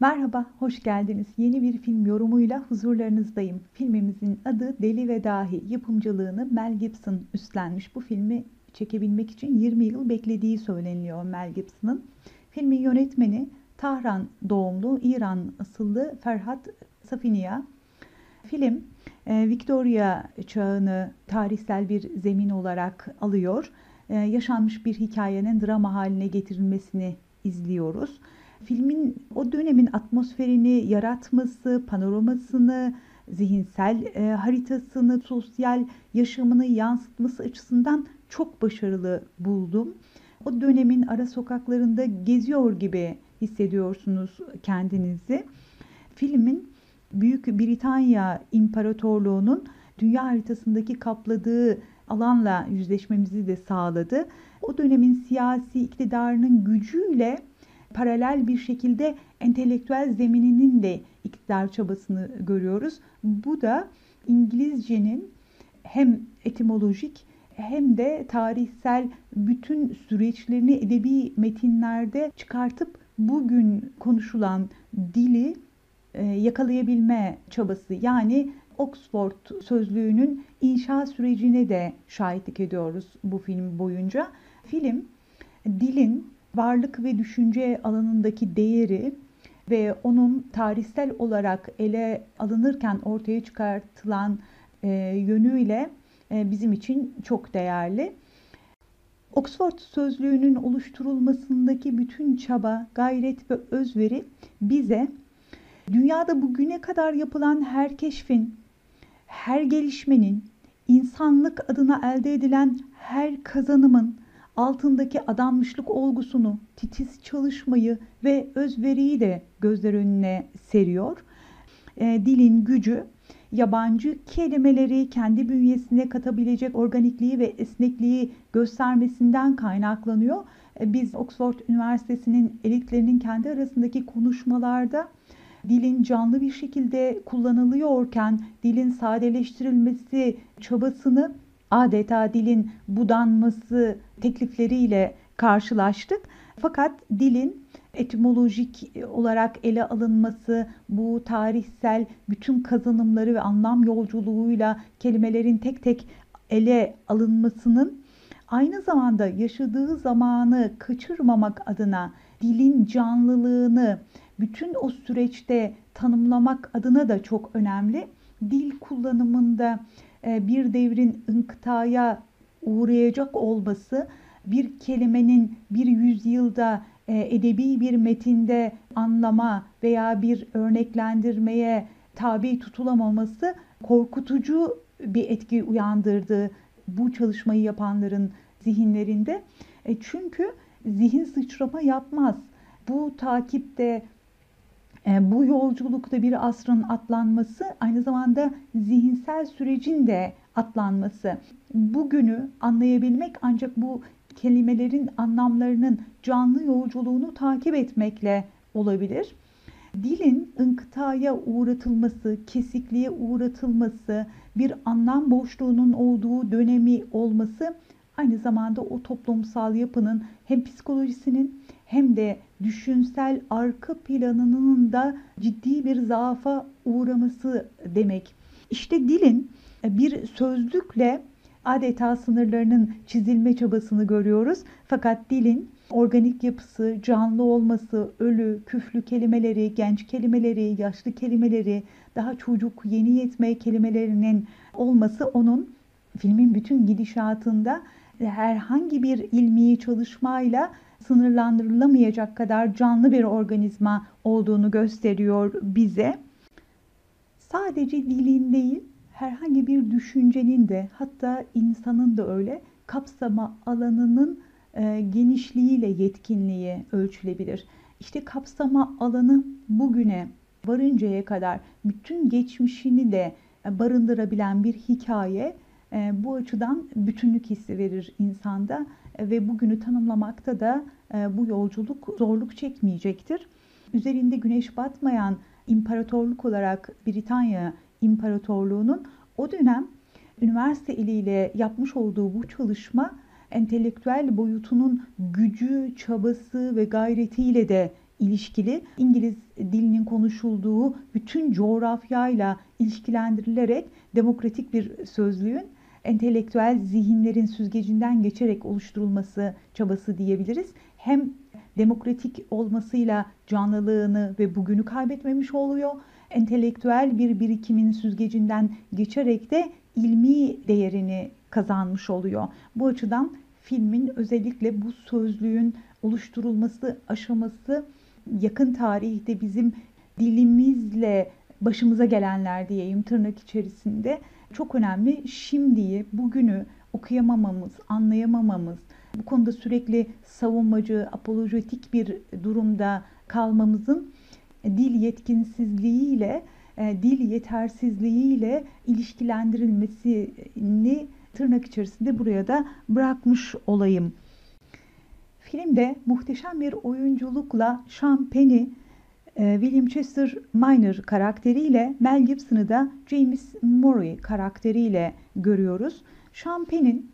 Merhaba, hoş geldiniz. Yeni bir film yorumuyla huzurlarınızdayım. Filmimizin adı Deli ve Dahi. Yapımcılığını Mel Gibson üstlenmiş. Bu filmi çekebilmek için 20 yıl beklediği söyleniliyor Mel Gibson'ın. Filmin yönetmeni Tahran doğumlu İran asıllı Ferhat Safiniya. Film e, Victoria çağını tarihsel bir zemin olarak alıyor. E, yaşanmış bir hikayenin drama haline getirilmesini izliyoruz. Filmin o dönemin atmosferini yaratması, panoramasını, zihinsel e, haritasını, sosyal yaşamını yansıtması açısından çok başarılı buldum. O dönemin ara sokaklarında geziyor gibi hissediyorsunuz kendinizi. Filmin Büyük Britanya İmparatorluğu'nun dünya haritasındaki kapladığı alanla yüzleşmemizi de sağladı. O dönemin siyasi iktidarının gücüyle paralel bir şekilde entelektüel zemininin de iktidar çabasını görüyoruz. Bu da İngilizcenin hem etimolojik hem de tarihsel bütün süreçlerini edebi metinlerde çıkartıp bugün konuşulan dili e, yakalayabilme çabası. Yani Oxford sözlüğünün inşa sürecine de şahitlik ediyoruz bu film boyunca. Film dilin varlık ve düşünce alanındaki değeri ve onun tarihsel olarak ele alınırken ortaya çıkartılan e, yönüyle e, bizim için çok değerli. Oxford sözlüğünün oluşturulmasındaki bütün çaba, gayret ve özveri bize dünyada bugüne kadar yapılan her keşfin, her gelişmenin, insanlık adına elde edilen her kazanımın altındaki adanmışlık olgusunu, titiz çalışmayı ve özveriyi de gözler önüne seriyor. E, dilin gücü yabancı kelimeleri kendi bünyesine katabilecek organikliği ve esnekliği göstermesinden kaynaklanıyor. E, biz Oxford Üniversitesi'nin elitlerinin kendi arasındaki konuşmalarda dilin canlı bir şekilde kullanılıyorken dilin sadeleştirilmesi çabasını adeta dilin budanması teklifleriyle karşılaştık. Fakat dilin etimolojik olarak ele alınması, bu tarihsel bütün kazanımları ve anlam yolculuğuyla kelimelerin tek tek ele alınmasının aynı zamanda yaşadığı zamanı kaçırmamak adına dilin canlılığını bütün o süreçte tanımlamak adına da çok önemli. Dil kullanımında bir devrin ınkıtaya uğrayacak olması bir kelimenin bir yüzyılda e, edebi bir metinde anlama veya bir örneklendirmeye tabi tutulamaması korkutucu bir etki uyandırdı bu çalışmayı yapanların zihinlerinde. E, çünkü zihin sıçrama yapmaz. Bu takipte e, bu yolculukta bir asrın atlanması aynı zamanda zihinsel sürecin de atlanması. Bugünü anlayabilmek ancak bu kelimelerin anlamlarının canlı yolculuğunu takip etmekle olabilir. Dilin ınkıtaya uğratılması, kesikliğe uğratılması, bir anlam boşluğunun olduğu dönemi olması aynı zamanda o toplumsal yapının hem psikolojisinin hem de düşünsel arka planının da ciddi bir zaafa uğraması demek. İşte dilin bir sözlükle adeta sınırlarının çizilme çabasını görüyoruz. Fakat dilin organik yapısı, canlı olması, ölü, küflü kelimeleri, genç kelimeleri, yaşlı kelimeleri, daha çocuk, yeni yetme kelimelerinin olması onun filmin bütün gidişatında herhangi bir ilmi çalışmayla sınırlandırılamayacak kadar canlı bir organizma olduğunu gösteriyor bize. Sadece dilin değil, herhangi bir düşüncenin de hatta insanın da öyle kapsama alanının e, genişliğiyle yetkinliği ölçülebilir. İşte kapsama alanı bugüne varıncaya kadar bütün geçmişini de barındırabilen bir hikaye e, bu açıdan bütünlük hissi verir insanda ve bugünü tanımlamakta da e, bu yolculuk zorluk çekmeyecektir. Üzerinde güneş batmayan imparatorluk olarak Britanya İmparatorluğu'nun o dönem üniversite eliyle yapmış olduğu bu çalışma entelektüel boyutunun gücü, çabası ve gayretiyle de ilişkili İngiliz dilinin konuşulduğu bütün coğrafyayla ilişkilendirilerek demokratik bir sözlüğün entelektüel zihinlerin süzgecinden geçerek oluşturulması çabası diyebiliriz. Hem demokratik olmasıyla canlılığını ve bugünü kaybetmemiş oluyor. Entelektüel bir birikimin süzgecinden geçerek de ilmi değerini kazanmış oluyor. Bu açıdan filmin özellikle bu sözlüğün oluşturulması aşaması yakın tarihte bizim dilimizle başımıza gelenler diyeyim tırnak içerisinde çok önemli. Şimdiyi, bugünü okuyamamamız, anlayamamamız, bu konuda sürekli savunmacı, apolojetik bir durumda kalmamızın dil yetkinsizliğiyle, e, dil yetersizliğiyle ilişkilendirilmesini tırnak içerisinde buraya da bırakmış olayım. Filmde muhteşem bir oyunculukla e, William Chester Minor karakteriyle Mel Gibson'ı da James Murray karakteriyle görüyoruz. Penn'in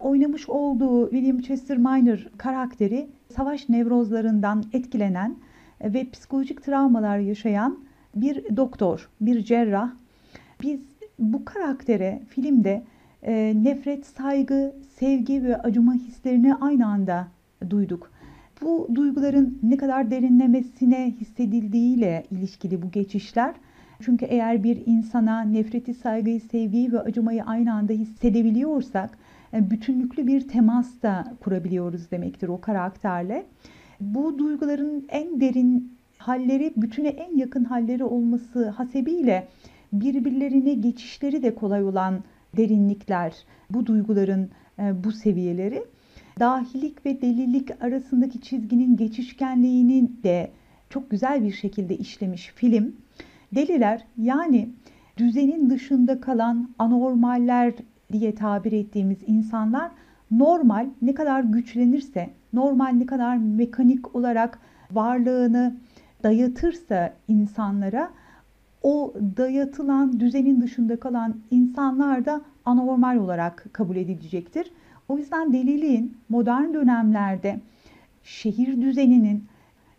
oynamış olduğu William Chester Minor karakteri savaş nevrozlarından etkilenen ve psikolojik travmalar yaşayan bir doktor, bir cerrah. Biz bu karaktere filmde e, nefret, saygı, sevgi ve acıma hislerini aynı anda duyduk. Bu duyguların ne kadar derinlemesine hissedildiğiyle ilişkili bu geçişler. Çünkü eğer bir insana nefreti, saygıyı, sevgiyi ve acımayı aynı anda hissedebiliyorsak e, bütünlüklü bir temas da kurabiliyoruz demektir o karakterle. Bu duyguların en derin halleri bütüne en yakın halleri olması hasebiyle birbirlerine geçişleri de kolay olan derinlikler, bu duyguların e, bu seviyeleri dahilik ve delilik arasındaki çizginin geçişkenliğini de çok güzel bir şekilde işlemiş film. Deliler yani düzenin dışında kalan anormaller diye tabir ettiğimiz insanlar normal ne kadar güçlenirse, normal ne kadar mekanik olarak varlığını dayatırsa insanlara o dayatılan düzenin dışında kalan insanlar da anormal olarak kabul edilecektir. O yüzden deliliğin modern dönemlerde şehir düzeninin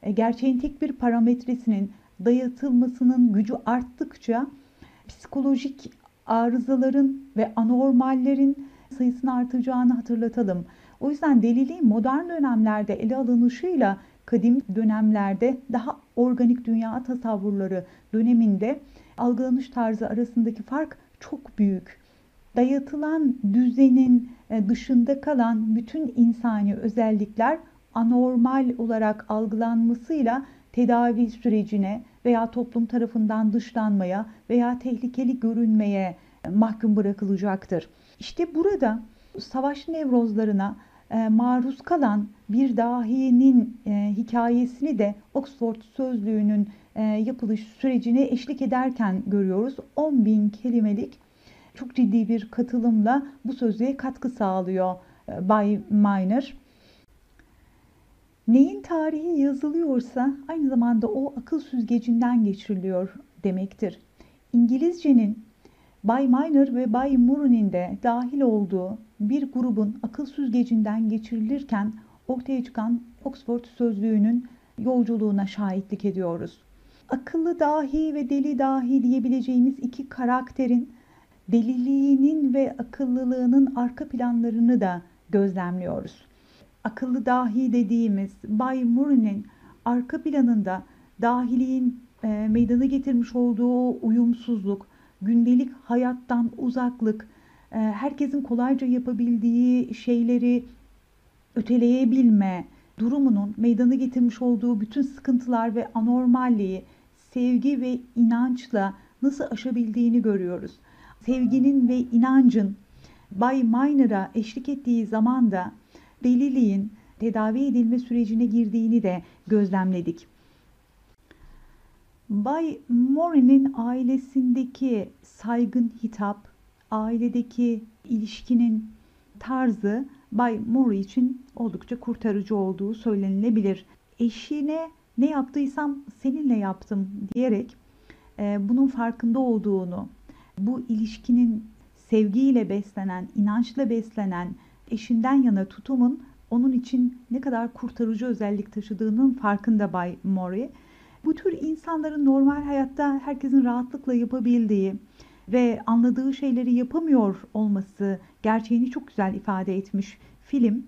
e, gerçeğin tek bir parametresinin dayatılmasının gücü arttıkça psikolojik arızaların ve anormallerin sayısının artacağını hatırlatalım. O yüzden deliliğin modern dönemlerde ele alınışıyla kadim dönemlerde daha organik dünya tasavvurları döneminde algılanış tarzı arasındaki fark çok büyük. Dayatılan düzenin e, dışında kalan bütün insani özellikler anormal olarak algılanmasıyla tedavi sürecine veya toplum tarafından dışlanmaya veya tehlikeli görünmeye mahkum bırakılacaktır. İşte burada savaş nevrozlarına e, maruz kalan bir dahinin e, hikayesini de Oxford Sözlüğü'nün e, yapılış sürecine eşlik ederken görüyoruz. 10 bin kelimelik çok ciddi bir katılımla bu sözlüğe katkı sağlıyor Bay Miner. Neyin tarihi yazılıyorsa aynı zamanda o akıl süzgecinden geçiriliyor demektir. İngilizcenin Bay Miner ve Bay Murray'nin de dahil olduğu bir grubun akıl süzgecinden geçirilirken ortaya çıkan Oxford Sözlüğü'nün yolculuğuna şahitlik ediyoruz. Akıllı dahi ve deli dahi diyebileceğimiz iki karakterin deliliğinin ve akıllılığının arka planlarını da gözlemliyoruz. Akıllı dahi dediğimiz Bay Murray'nin arka planında dahiliğin e, meydana getirmiş olduğu uyumsuzluk, gündelik hayattan uzaklık, e, herkesin kolayca yapabildiği şeyleri öteleyebilme durumunun meydana getirmiş olduğu bütün sıkıntılar ve anormalliği sevgi ve inançla nasıl aşabildiğini görüyoruz. Sevginin ve inancın Bay Miner'a eşlik ettiği zaman da deliliğin tedavi edilme sürecine girdiğini de gözlemledik. Bay Mori'nin ailesindeki saygın hitap, ailedeki ilişkinin tarzı Bay Mori için oldukça kurtarıcı olduğu söylenilebilir. Eşine ne yaptıysam seninle yaptım diyerek e, bunun farkında olduğunu, bu ilişkinin sevgiyle beslenen, inançla beslenen eşinden yana tutumun onun için ne kadar kurtarıcı özellik taşıdığının farkında Bay Mori. Bu tür insanların normal hayatta herkesin rahatlıkla yapabildiği ve anladığı şeyleri yapamıyor olması gerçeğini çok güzel ifade etmiş film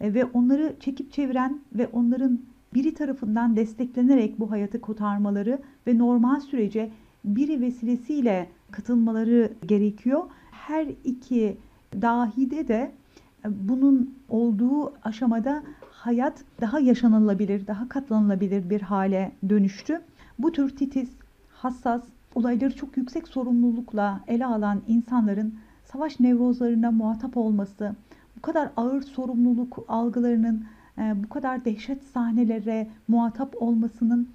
e, ve onları çekip çeviren ve onların biri tarafından desteklenerek bu hayatı kotarmaları ve normal sürece biri vesilesiyle katılmaları gerekiyor. Her iki dahide de e, bunun olduğu aşamada hayat daha yaşanılabilir, daha katlanılabilir bir hale dönüştü. Bu tür titiz, hassas, olayları çok yüksek sorumlulukla ele alan insanların savaş nevrozlarına muhatap olması, bu kadar ağır sorumluluk algılarının e, bu kadar dehşet sahnelere muhatap olmasının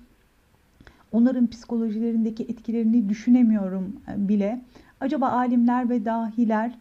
onların psikolojilerindeki etkilerini düşünemiyorum e, bile. Acaba alimler ve dahiler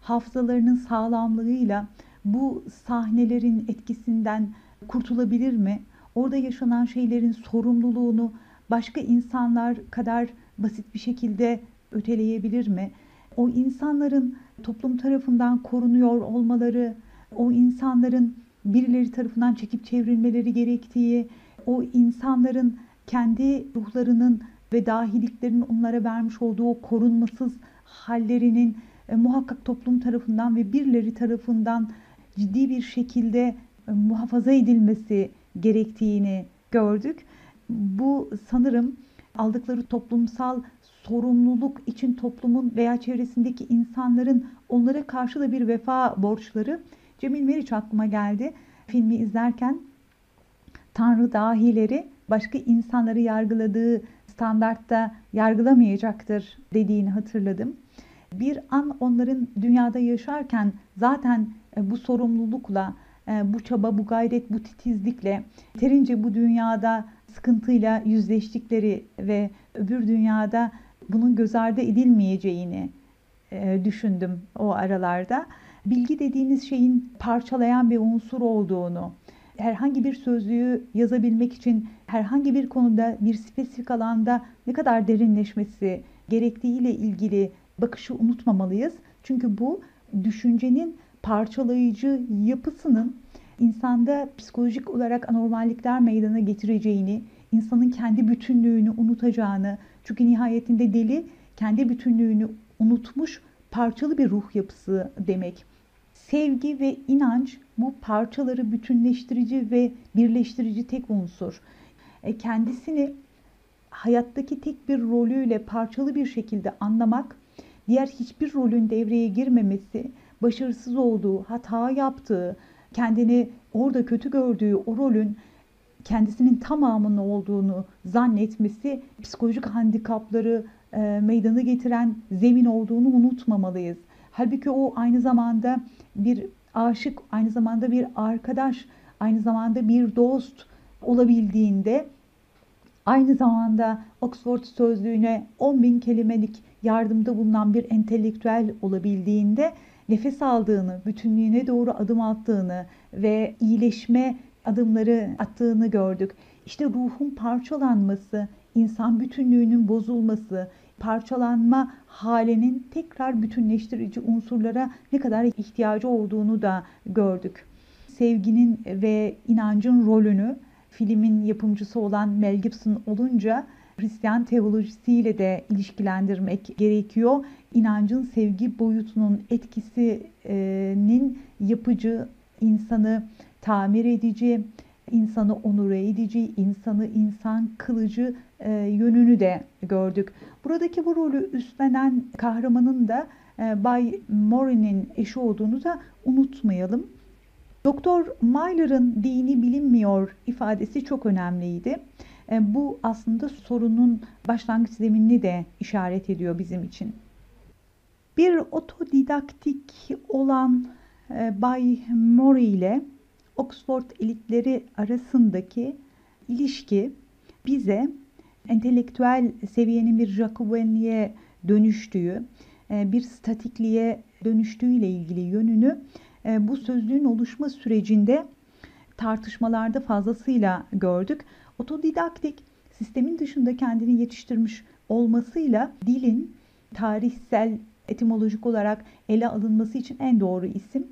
hafızalarının sağlamlığıyla bu sahnelerin etkisinden kurtulabilir mi? Orada yaşanan şeylerin sorumluluğunu başka insanlar kadar basit bir şekilde öteleyebilir mi? O insanların toplum tarafından korunuyor olmaları, o insanların birileri tarafından çekip çevrilmeleri gerektiği, o insanların kendi ruhlarının ve dahiliklerinin onlara vermiş olduğu o korunmasız hallerinin e, muhakkak toplum tarafından ve birileri tarafından ciddi bir şekilde e, muhafaza edilmesi gerektiğini gördük. Bu sanırım aldıkları toplumsal sorumluluk için toplumun veya çevresindeki insanların onlara karşı da bir vefa borçları. Cemil Meriç aklıma geldi. Filmi izlerken Tanrı dahileri başka insanları yargıladığı standartta yargılamayacaktır dediğini hatırladım. Bir an onların dünyada yaşarken zaten e, bu sorumlulukla, e, bu çaba, bu gayret, bu titizlikle terince bu dünyada sıkıntıyla yüzleştikleri ve öbür dünyada bunun göz ardı edilmeyeceğini e, düşündüm o aralarda. Bilgi dediğiniz şeyin parçalayan bir unsur olduğunu, herhangi bir sözlüğü yazabilmek için herhangi bir konuda bir spesifik alanda ne kadar derinleşmesi gerektiğiyle ilgili bakışı unutmamalıyız. Çünkü bu düşüncenin parçalayıcı yapısının insanda psikolojik olarak anormallikler meydana getireceğini, insanın kendi bütünlüğünü unutacağını, çünkü nihayetinde deli kendi bütünlüğünü unutmuş parçalı bir ruh yapısı demek. Sevgi ve inanç bu parçaları bütünleştirici ve birleştirici tek unsur. E, kendisini hayattaki tek bir rolüyle parçalı bir şekilde anlamak, diğer hiçbir rolün devreye girmemesi, başarısız olduğu, hata yaptığı, kendini orada kötü gördüğü o rolün kendisinin tamamının olduğunu zannetmesi psikolojik handikapları e, meydana getiren zemin olduğunu unutmamalıyız. Halbuki o aynı zamanda bir aşık, aynı zamanda bir arkadaş, aynı zamanda bir dost olabildiğinde aynı zamanda Oxford sözlüğüne 10 bin kelimelik yardımda bulunan bir entelektüel olabildiğinde nefes aldığını, bütünlüğüne doğru adım attığını ve iyileşme adımları attığını gördük. İşte ruhun parçalanması, insan bütünlüğünün bozulması, parçalanma halinin tekrar bütünleştirici unsurlara ne kadar ihtiyacı olduğunu da gördük. Sevginin ve inancın rolünü filmin yapımcısı olan Mel Gibson olunca Hristiyan teolojisiyle de ilişkilendirmek gerekiyor. İnancın sevgi boyutunun etkisinin yapıcı, insanı tamir edici, insanı onur edici, insanı insan kılıcı e, yönünü de gördük. Buradaki bu rolü üstlenen kahramanın da e, Bay Mori'nin eşi olduğunu da unutmayalım. Doktor Myler'ın dini bilinmiyor ifadesi çok önemliydi. E, bu aslında sorunun başlangıç zeminini de işaret ediyor bizim için. Bir otodidaktik olan e, Bay Mori ile Oxford elitleri arasındaki ilişki bize entelektüel seviyenin bir Jacobenliğe dönüştüğü, e, bir statikliğe dönüştüğüyle ilgili yönünü bu sözlüğün oluşma sürecinde tartışmalarda fazlasıyla gördük. Otodidaktik sistemin dışında kendini yetiştirmiş olmasıyla dilin tarihsel etimolojik olarak ele alınması için en doğru isim.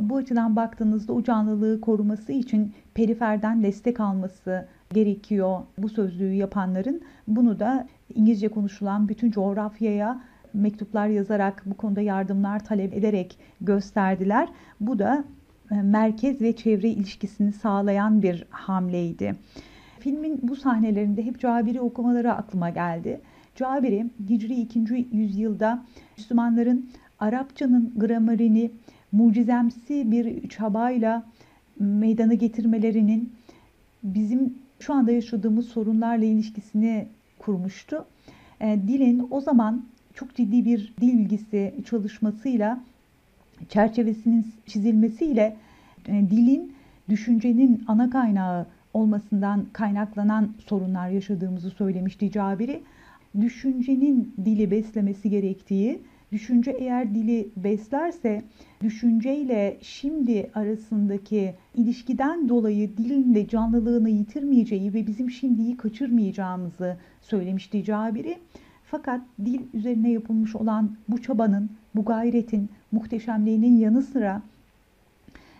Bu açıdan baktığınızda o canlılığı koruması için periferden destek alması gerekiyor bu sözlüğü yapanların. Bunu da İngilizce konuşulan bütün coğrafyaya mektuplar yazarak bu konuda yardımlar talep ederek gösterdiler. Bu da e, merkez ve çevre ilişkisini sağlayan bir hamleydi. Filmin bu sahnelerinde hep Cabiri okumaları aklıma geldi. Cabiri Hicri 2. yüzyılda Müslümanların Arapçanın gramerini mucizemsi bir çabayla meydana getirmelerinin bizim şu anda yaşadığımız sorunlarla ilişkisini kurmuştu. E, dilin o zaman çok ciddi bir dil bilgisi çalışmasıyla çerçevesinin çizilmesiyle e, dilin düşüncenin ana kaynağı olmasından kaynaklanan sorunlar yaşadığımızı söylemişti Cabiri. Düşüncenin dili beslemesi gerektiği, düşünce eğer dili beslerse düşünceyle şimdi arasındaki ilişkiden dolayı dilin de canlılığını yitirmeyeceği ve bizim şimdiyi kaçırmayacağımızı söylemişti Cabiri. Fakat dil üzerine yapılmış olan bu çabanın, bu gayretin muhteşemliğinin yanı sıra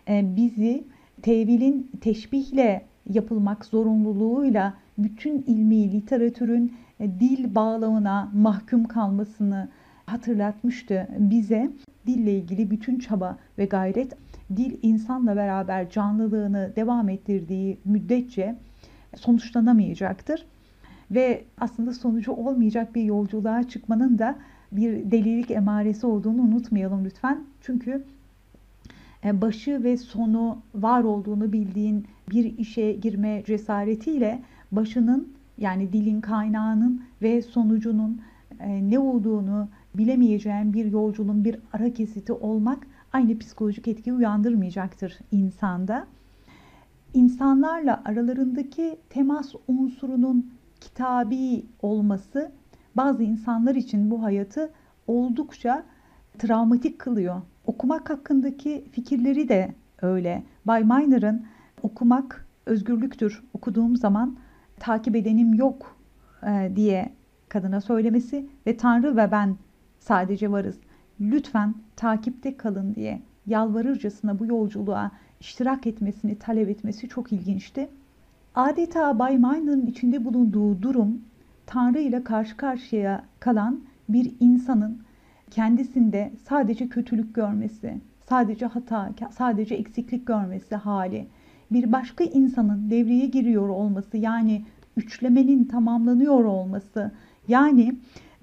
e, bizi tevilin teşbihle yapılmak zorunluluğuyla bütün ilmi literatürün e, dil bağlamına mahkum kalmasını hatırlatmıştı bize. Dille ilgili bütün çaba ve gayret dil insanla beraber canlılığını devam ettirdiği müddetçe sonuçlanamayacaktır. Ve aslında sonucu olmayacak bir yolculuğa çıkmanın da bir delilik emaresi olduğunu unutmayalım lütfen. Çünkü e, başı ve sonu var olduğunu bildiğin bir işe girme cesaretiyle başının yani dilin kaynağının ve sonucunun e, ne olduğunu bilemeyeceğin bir yolculuğun bir ara kesiti olmak aynı psikolojik etki uyandırmayacaktır insanda. İnsanlarla aralarındaki temas unsurunun kitabi olması bazı insanlar için bu hayatı oldukça travmatik kılıyor. Okumak hakkındaki fikirleri de öyle. Bay Miner'ın okumak özgürlüktür. Okuduğum zaman takip edenim yok e, diye kadına söylemesi ve Tanrı ve ben sadece varız. Lütfen takipte kalın diye yalvarırcasına bu yolculuğa iştirak etmesini talep etmesi çok ilginçti. Adeta Bay Miner'ın içinde bulunduğu durum Tanrı ile karşı karşıya kalan bir insanın kendisinde sadece kötülük görmesi, sadece hata, sadece eksiklik görmesi hali, bir başka insanın devreye giriyor olması yani üçlemenin tamamlanıyor olması yani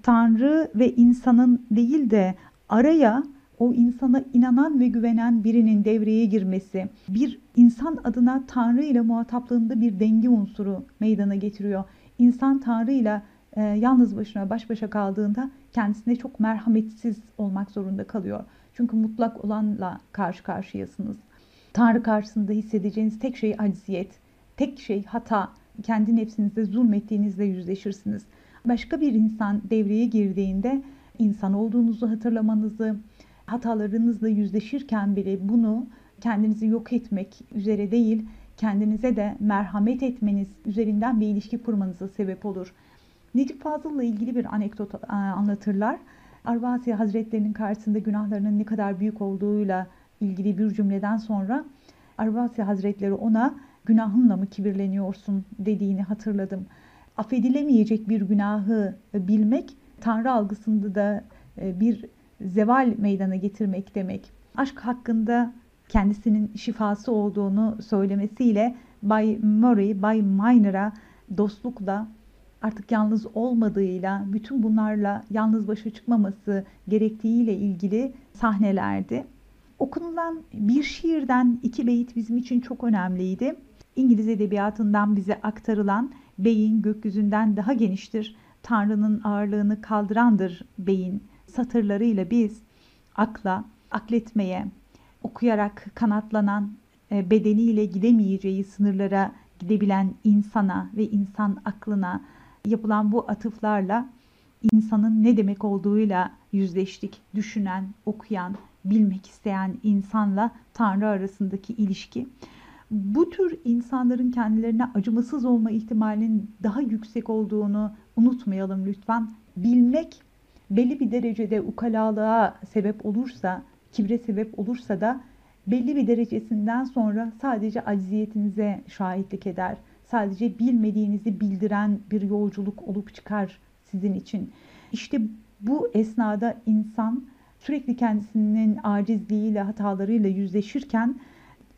Tanrı ve insanın değil de araya o insana inanan ve güvenen birinin devreye girmesi bir insan adına Tanrı ile muhataplığında bir denge unsuru meydana getiriyor. İnsan Tanrı ile e, yalnız başına baş başa kaldığında kendisine çok merhametsiz olmak zorunda kalıyor. Çünkü mutlak olanla karşı karşıyasınız. Tanrı karşısında hissedeceğiniz tek şey acziyet, tek şey hata. Kendi nefsinizde zulmettiğinizle yüzleşirsiniz. Başka bir insan devreye girdiğinde insan olduğunuzu hatırlamanızı, hatalarınızla yüzleşirken bile bunu kendinizi yok etmek üzere değil, kendinize de merhamet etmeniz üzerinden bir ilişki kurmanıza sebep olur. Necip Fazıl'la ilgili bir anekdot e, anlatırlar. Arvasi Hazretlerinin karşısında günahlarının ne kadar büyük olduğuyla ilgili bir cümleden sonra Arvasi Hazretleri ona günahınla mı kibirleniyorsun dediğini hatırladım. Affedilemeyecek bir günahı bilmek Tanrı algısında da e, bir zeval meydana getirmek demek. Aşk hakkında kendisinin şifası olduğunu söylemesiyle Bay Murray, Bay Miner'a dostlukla artık yalnız olmadığıyla, bütün bunlarla yalnız başa çıkmaması gerektiğiyle ilgili sahnelerdi. Okunulan bir şiirden iki beyit bizim için çok önemliydi. İngiliz edebiyatından bize aktarılan beyin gökyüzünden daha geniştir, Tanrı'nın ağırlığını kaldırandır beyin satırlarıyla biz akla, akletmeye, okuyarak kanatlanan e, bedeniyle gidemeyeceği sınırlara gidebilen insana ve insan aklına yapılan bu atıflarla insanın ne demek olduğuyla yüzleştik. Düşünen, okuyan, bilmek isteyen insanla Tanrı arasındaki ilişki. Bu tür insanların kendilerine acımasız olma ihtimalinin daha yüksek olduğunu unutmayalım lütfen. Bilmek belli bir derecede ukalalığa sebep olursa, kibre sebep olursa da belli bir derecesinden sonra sadece acziyetinize şahitlik eder. Sadece bilmediğinizi bildiren bir yolculuk olup çıkar sizin için. İşte bu esnada insan sürekli kendisinin acizliğiyle, hatalarıyla yüzleşirken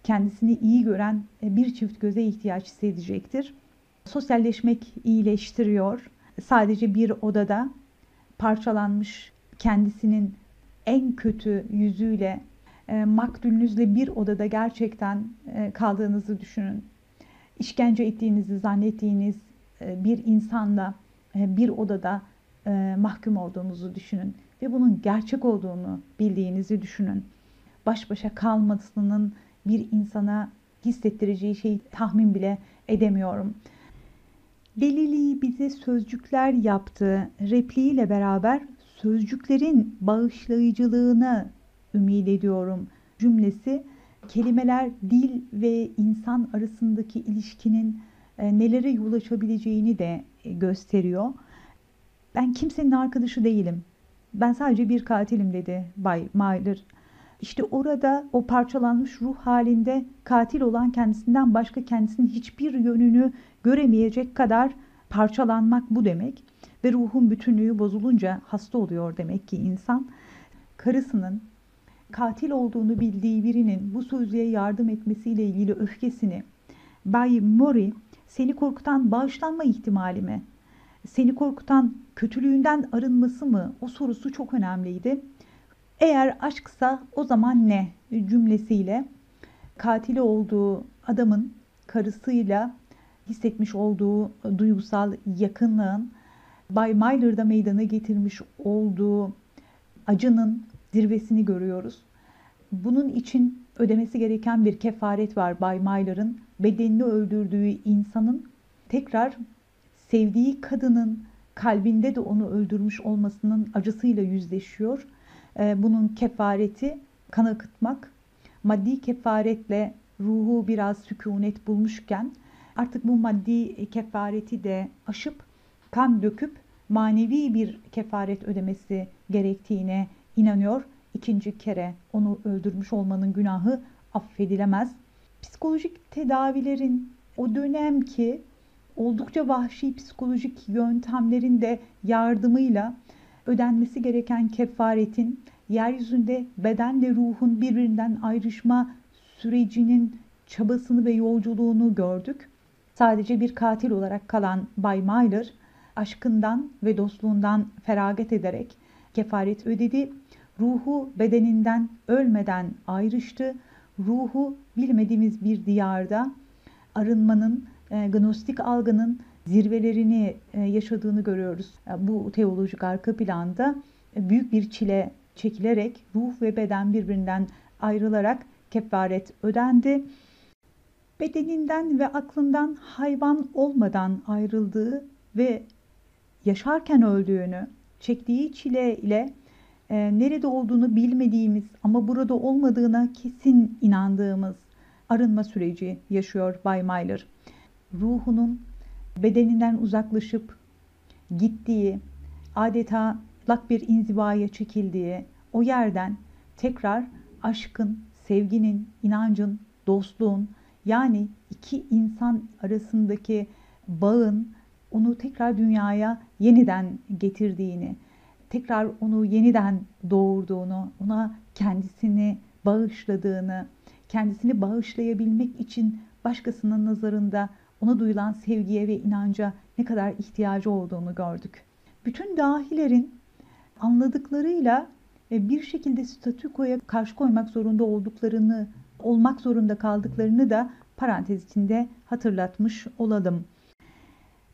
kendisini iyi gören e, bir çift göze ihtiyaç hissedecektir. Sosyalleşmek iyileştiriyor. Sadece bir odada parçalanmış kendisinin en kötü yüzüyle e, maktulünüzle bir odada gerçekten e, kaldığınızı düşünün. İşkence ettiğinizi zannettiğiniz e, bir insanla e, bir odada e, mahkum olduğunuzu düşünün ve bunun gerçek olduğunu bildiğinizi düşünün. Baş başa kalmasının bir insana hissettireceği şeyi tahmin bile edemiyorum. Deliliği bize sözcükler yaptı repliğiyle beraber sözcüklerin bağışlayıcılığını ümit ediyorum cümlesi kelimeler dil ve insan arasındaki ilişkinin e, nelere yol açabileceğini de e, gösteriyor. Ben kimsenin arkadaşı değilim. Ben sadece bir katilim dedi Bay Myler. İşte orada o parçalanmış ruh halinde katil olan kendisinden başka kendisinin hiçbir yönünü göremeyecek kadar parçalanmak bu demek. Ve ruhun bütünlüğü bozulunca hasta oluyor demek ki insan. Karısının katil olduğunu bildiği birinin bu sözlüğe yardım etmesiyle ilgili öfkesini Bay Mori seni korkutan bağışlanma ihtimali mi? Seni korkutan kötülüğünden arınması mı? O sorusu çok önemliydi. Eğer aşksa o zaman ne cümlesiyle katili olduğu adamın karısıyla hissetmiş olduğu duygusal yakınlığın Bay Myler'da meydana getirmiş olduğu acının zirvesini görüyoruz. Bunun için ödemesi gereken bir kefaret var Bay Myler'ın. Bedenini öldürdüğü insanın tekrar sevdiği kadının kalbinde de onu öldürmüş olmasının acısıyla yüzleşiyor. Ee, bunun kefareti kan akıtmak. Maddi kefaretle ruhu biraz sükunet bulmuşken artık bu maddi kefareti de aşıp kan döküp manevi bir kefaret ödemesi gerektiğine inanıyor. İkinci kere onu öldürmüş olmanın günahı affedilemez. Psikolojik tedavilerin o dönemki oldukça vahşi psikolojik yöntemlerin de yardımıyla ödenmesi gereken kefaretin yeryüzünde bedenle ruhun birbirinden ayrışma sürecinin çabasını ve yolculuğunu gördük. Sadece bir katil olarak kalan Bay Myler aşkından ve dostluğundan feragat ederek kefaret ödedi. Ruhu bedeninden ölmeden ayrıştı. Ruhu bilmediğimiz bir diyarda arınmanın, e, gnostik algının zirvelerini e, yaşadığını görüyoruz. E, bu teolojik arka planda büyük bir çile çekilerek ruh ve beden birbirinden ayrılarak kefaret ödendi. Bedeninden ve aklından hayvan olmadan ayrıldığı ve yaşarken öldüğünü, çektiği çile ile e, nerede olduğunu bilmediğimiz ama burada olmadığına kesin inandığımız arınma süreci yaşıyor Bay Myler. Ruhunun bedeninden uzaklaşıp gittiği, adeta lak bir inzivaya çekildiği o yerden tekrar aşkın, sevginin, inancın, dostluğun yani iki insan arasındaki bağın onu tekrar dünyaya yeniden getirdiğini, tekrar onu yeniden doğurduğunu, ona kendisini bağışladığını, kendisini bağışlayabilmek için başkasının nazarında ona duyulan sevgiye ve inanca ne kadar ihtiyacı olduğunu gördük. Bütün dahilerin anladıklarıyla bir şekilde statükoya karşı koymak zorunda olduklarını, olmak zorunda kaldıklarını da parantez içinde hatırlatmış olalım.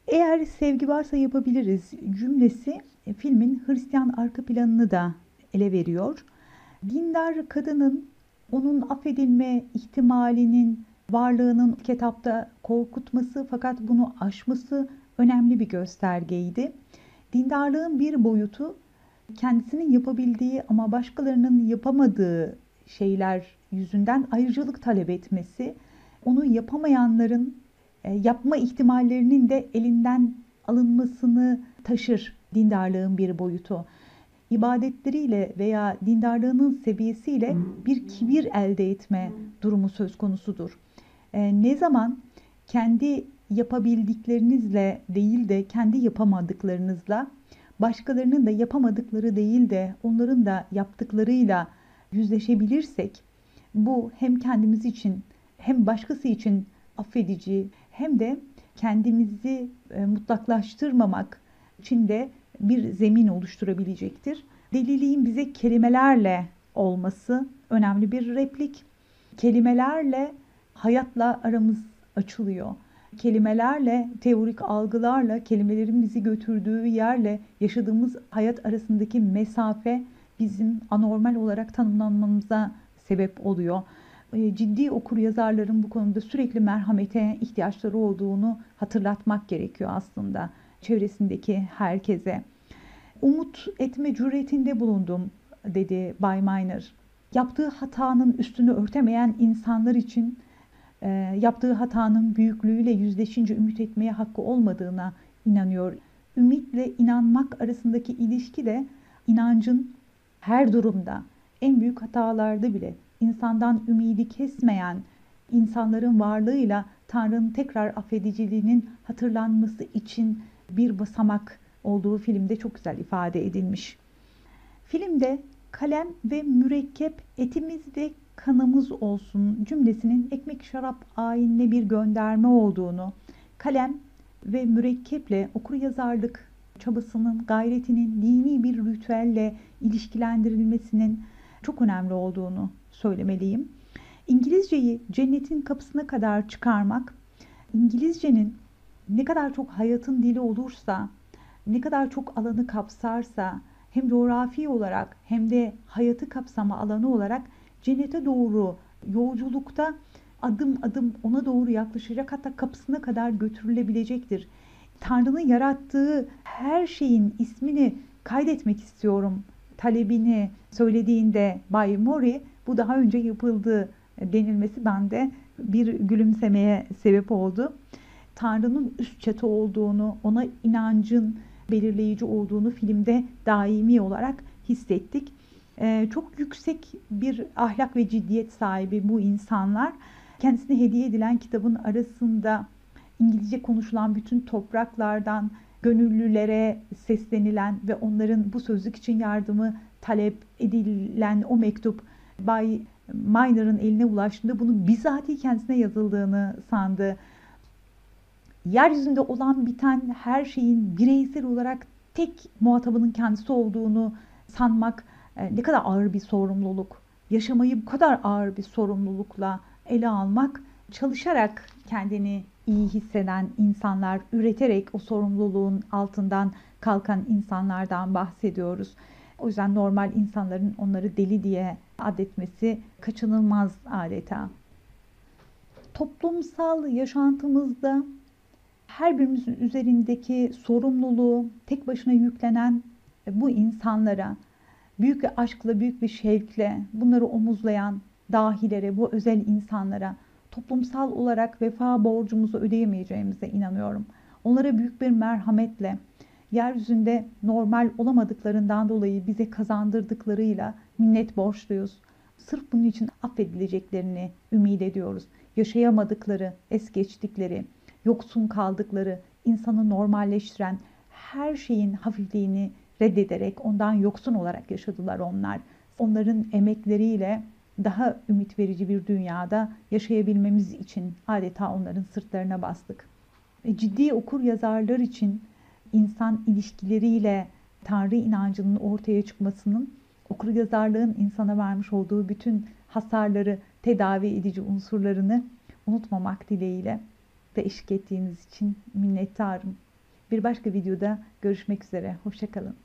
Eğer sevgi varsa yapabiliriz cümlesi e, filmin Hristiyan arka planını da ele veriyor. Dindar kadının onun affedilme ihtimalinin varlığının kitapta korkutması fakat bunu aşması önemli bir göstergeydi. Dindarlığın bir boyutu kendisinin yapabildiği ama başkalarının yapamadığı şeyler yüzünden ayrıcalık talep etmesi, onu yapamayanların e, yapma ihtimallerinin de elinden alınmasını taşır dindarlığın bir boyutu. ibadetleriyle veya dindarlığının seviyesiyle bir kibir elde etme durumu söz konusudur. E, ne zaman kendi yapabildiklerinizle değil de kendi yapamadıklarınızla başkalarının da yapamadıkları değil de onların da yaptıklarıyla yüzleşebilirsek bu hem kendimiz için hem başkası için affedici hem de kendimizi e, mutlaklaştırmamak için de bir zemin oluşturabilecektir. Deliliğin bize kelimelerle olması önemli bir replik. Kelimelerle hayatla aramız açılıyor. Kelimelerle, teorik algılarla, kelimelerin bizi götürdüğü yerle yaşadığımız hayat arasındaki mesafe bizim anormal olarak tanımlanmamıza sebep oluyor. E, ciddi okur yazarların bu konuda sürekli merhamete ihtiyaçları olduğunu hatırlatmak gerekiyor aslında çevresindeki herkese. Umut etme cüretinde bulundum dedi Bay Miner. Yaptığı hatanın üstünü örtemeyen insanlar için yaptığı hatanın büyüklüğüyle yüzleşince ümit etmeye hakkı olmadığına inanıyor. Ümitle inanmak arasındaki ilişki de inancın her durumda, en büyük hatalarda bile insandan ümidi kesmeyen insanların varlığıyla Tanrı'nın tekrar affediciliğinin hatırlanması için bir basamak olduğu filmde çok güzel ifade edilmiş. Filmde kalem ve mürekkep etimiz ve kanımız olsun cümlesinin ekmek şarap ayinine bir gönderme olduğunu, kalem ve mürekkeple okur yazarlık çabasının, gayretinin dini bir ritüelle ilişkilendirilmesinin çok önemli olduğunu söylemeliyim. İngilizceyi cennetin kapısına kadar çıkarmak, İngilizcenin ne kadar çok hayatın dili olursa, ne kadar çok alanı kapsarsa, hem coğrafi olarak hem de hayatı kapsama alanı olarak cennete doğru yolculukta adım adım ona doğru yaklaşacak hatta kapısına kadar götürülebilecektir. Tanrı'nın yarattığı her şeyin ismini kaydetmek istiyorum talebini söylediğinde Bay Mori bu daha önce yapıldığı denilmesi bende bir gülümsemeye sebep oldu. Tanrı'nın üst çatı olduğunu, ona inancın belirleyici olduğunu filmde daimi olarak hissettik. Ee, çok yüksek bir ahlak ve ciddiyet sahibi bu insanlar. Kendisine hediye edilen kitabın arasında İngilizce konuşulan bütün topraklardan gönüllülere seslenilen ve onların bu sözlük için yardımı talep edilen o mektup Bay Miner'ın eline ulaştığında bunu bizatihi kendisine yazıldığını sandı. Yeryüzünde olan biten her şeyin bireysel olarak tek muhatabının kendisi olduğunu sanmak ne kadar ağır bir sorumluluk. Yaşamayı bu kadar ağır bir sorumlulukla ele almak, çalışarak kendini iyi hisseden insanlar, üreterek o sorumluluğun altından kalkan insanlardan bahsediyoruz. O yüzden normal insanların onları deli diye adetmesi kaçınılmaz adeta. Toplumsal yaşantımızda her birimizin üzerindeki sorumluluğu tek başına yüklenen bu insanlara büyük bir aşkla, büyük bir şevkle bunları omuzlayan dahilere, bu özel insanlara toplumsal olarak vefa borcumuzu ödeyemeyeceğimize inanıyorum. Onlara büyük bir merhametle, yeryüzünde normal olamadıklarından dolayı bize kazandırdıklarıyla minnet borçluyuz. Sırf bunun için affedileceklerini ümit ediyoruz. Yaşayamadıkları, es geçtikleri, yoksun kaldıkları, insanı normalleştiren her şeyin hafifliğini reddederek ondan yoksun olarak yaşadılar onlar. Onların emekleriyle daha ümit verici bir dünyada yaşayabilmemiz için adeta onların sırtlarına bastık. E, ciddi okur yazarlar için insan ilişkileriyle Tanrı inancının ortaya çıkmasının okur yazarlığın insana vermiş olduğu bütün hasarları tedavi edici unsurlarını unutmamak dileğiyle ve eşlik ettiğiniz için minnettarım. Bir başka videoda görüşmek üzere. Hoşçakalın.